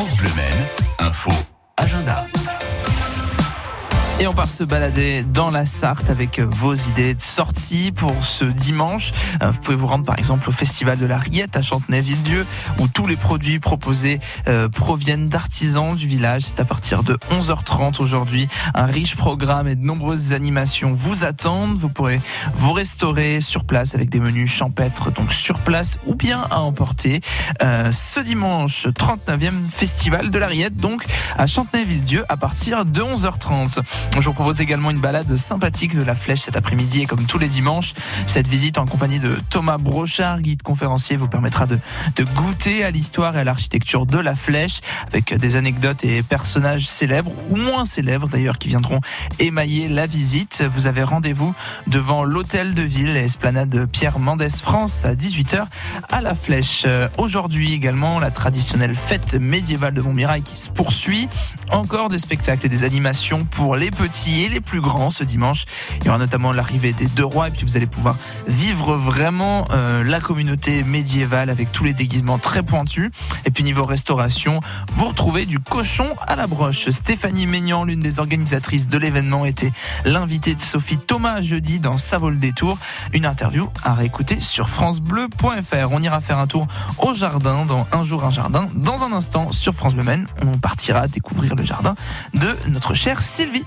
France Bleu Maine, info, agenda. Et on part se balader dans la Sarthe avec vos idées de sortie pour ce dimanche. Euh, vous pouvez vous rendre par exemple au Festival de la Riette à Chantenay-Villedieu où tous les produits proposés euh, proviennent d'artisans du village. C'est à partir de 11h30 aujourd'hui. Un riche programme et de nombreuses animations vous attendent. Vous pourrez vous restaurer sur place avec des menus champêtres donc sur place ou bien à emporter. Euh, ce dimanche 39e Festival de la Riette donc à Chantenay-Villedieu à partir de 11h30. Je vous propose également une balade sympathique de la Flèche cet après-midi et comme tous les dimanches, cette visite en compagnie de Thomas Brochard, guide conférencier, vous permettra de, goûter à l'histoire et à l'architecture de la Flèche avec des anecdotes et personnages célèbres ou moins célèbres d'ailleurs qui viendront émailler la visite. Vous avez rendez-vous devant l'hôtel de ville et esplanade Pierre Mendès France à 18h à la Flèche. Aujourd'hui également la traditionnelle fête médiévale de Montmirail qui se poursuit. Encore des spectacles et des animations pour les petits et les plus grands ce dimanche. Il y aura notamment l'arrivée des deux rois et puis vous allez pouvoir vivre vraiment euh, la communauté médiévale avec tous les déguisements très pointus. Et puis niveau restauration, vous retrouvez du cochon à la broche. Stéphanie Maignan, l'une des organisatrices de l'événement, était l'invitée de Sophie Thomas jeudi dans Savol Détour. Une interview à réécouter sur francebleu.fr. On ira faire un tour au jardin dans Un jour un jardin. Dans un instant sur France Bleu Maine, on partira découvrir le jardin de notre chère Sylvie.